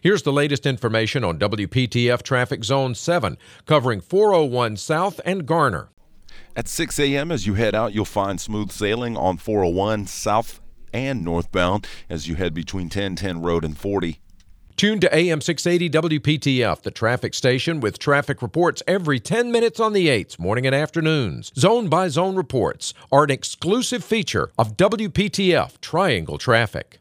Here's the latest information on WPTF Traffic Zone 7, covering 401 South and Garner. At 6 a.m., as you head out, you'll find smooth sailing on 401 South and northbound as you head between 1010 Road and 40. Tune to AM 680 WPTF, the traffic station with traffic reports every 10 minutes on the 8s, morning and afternoons. Zone by zone reports are an exclusive feature of WPTF Triangle Traffic.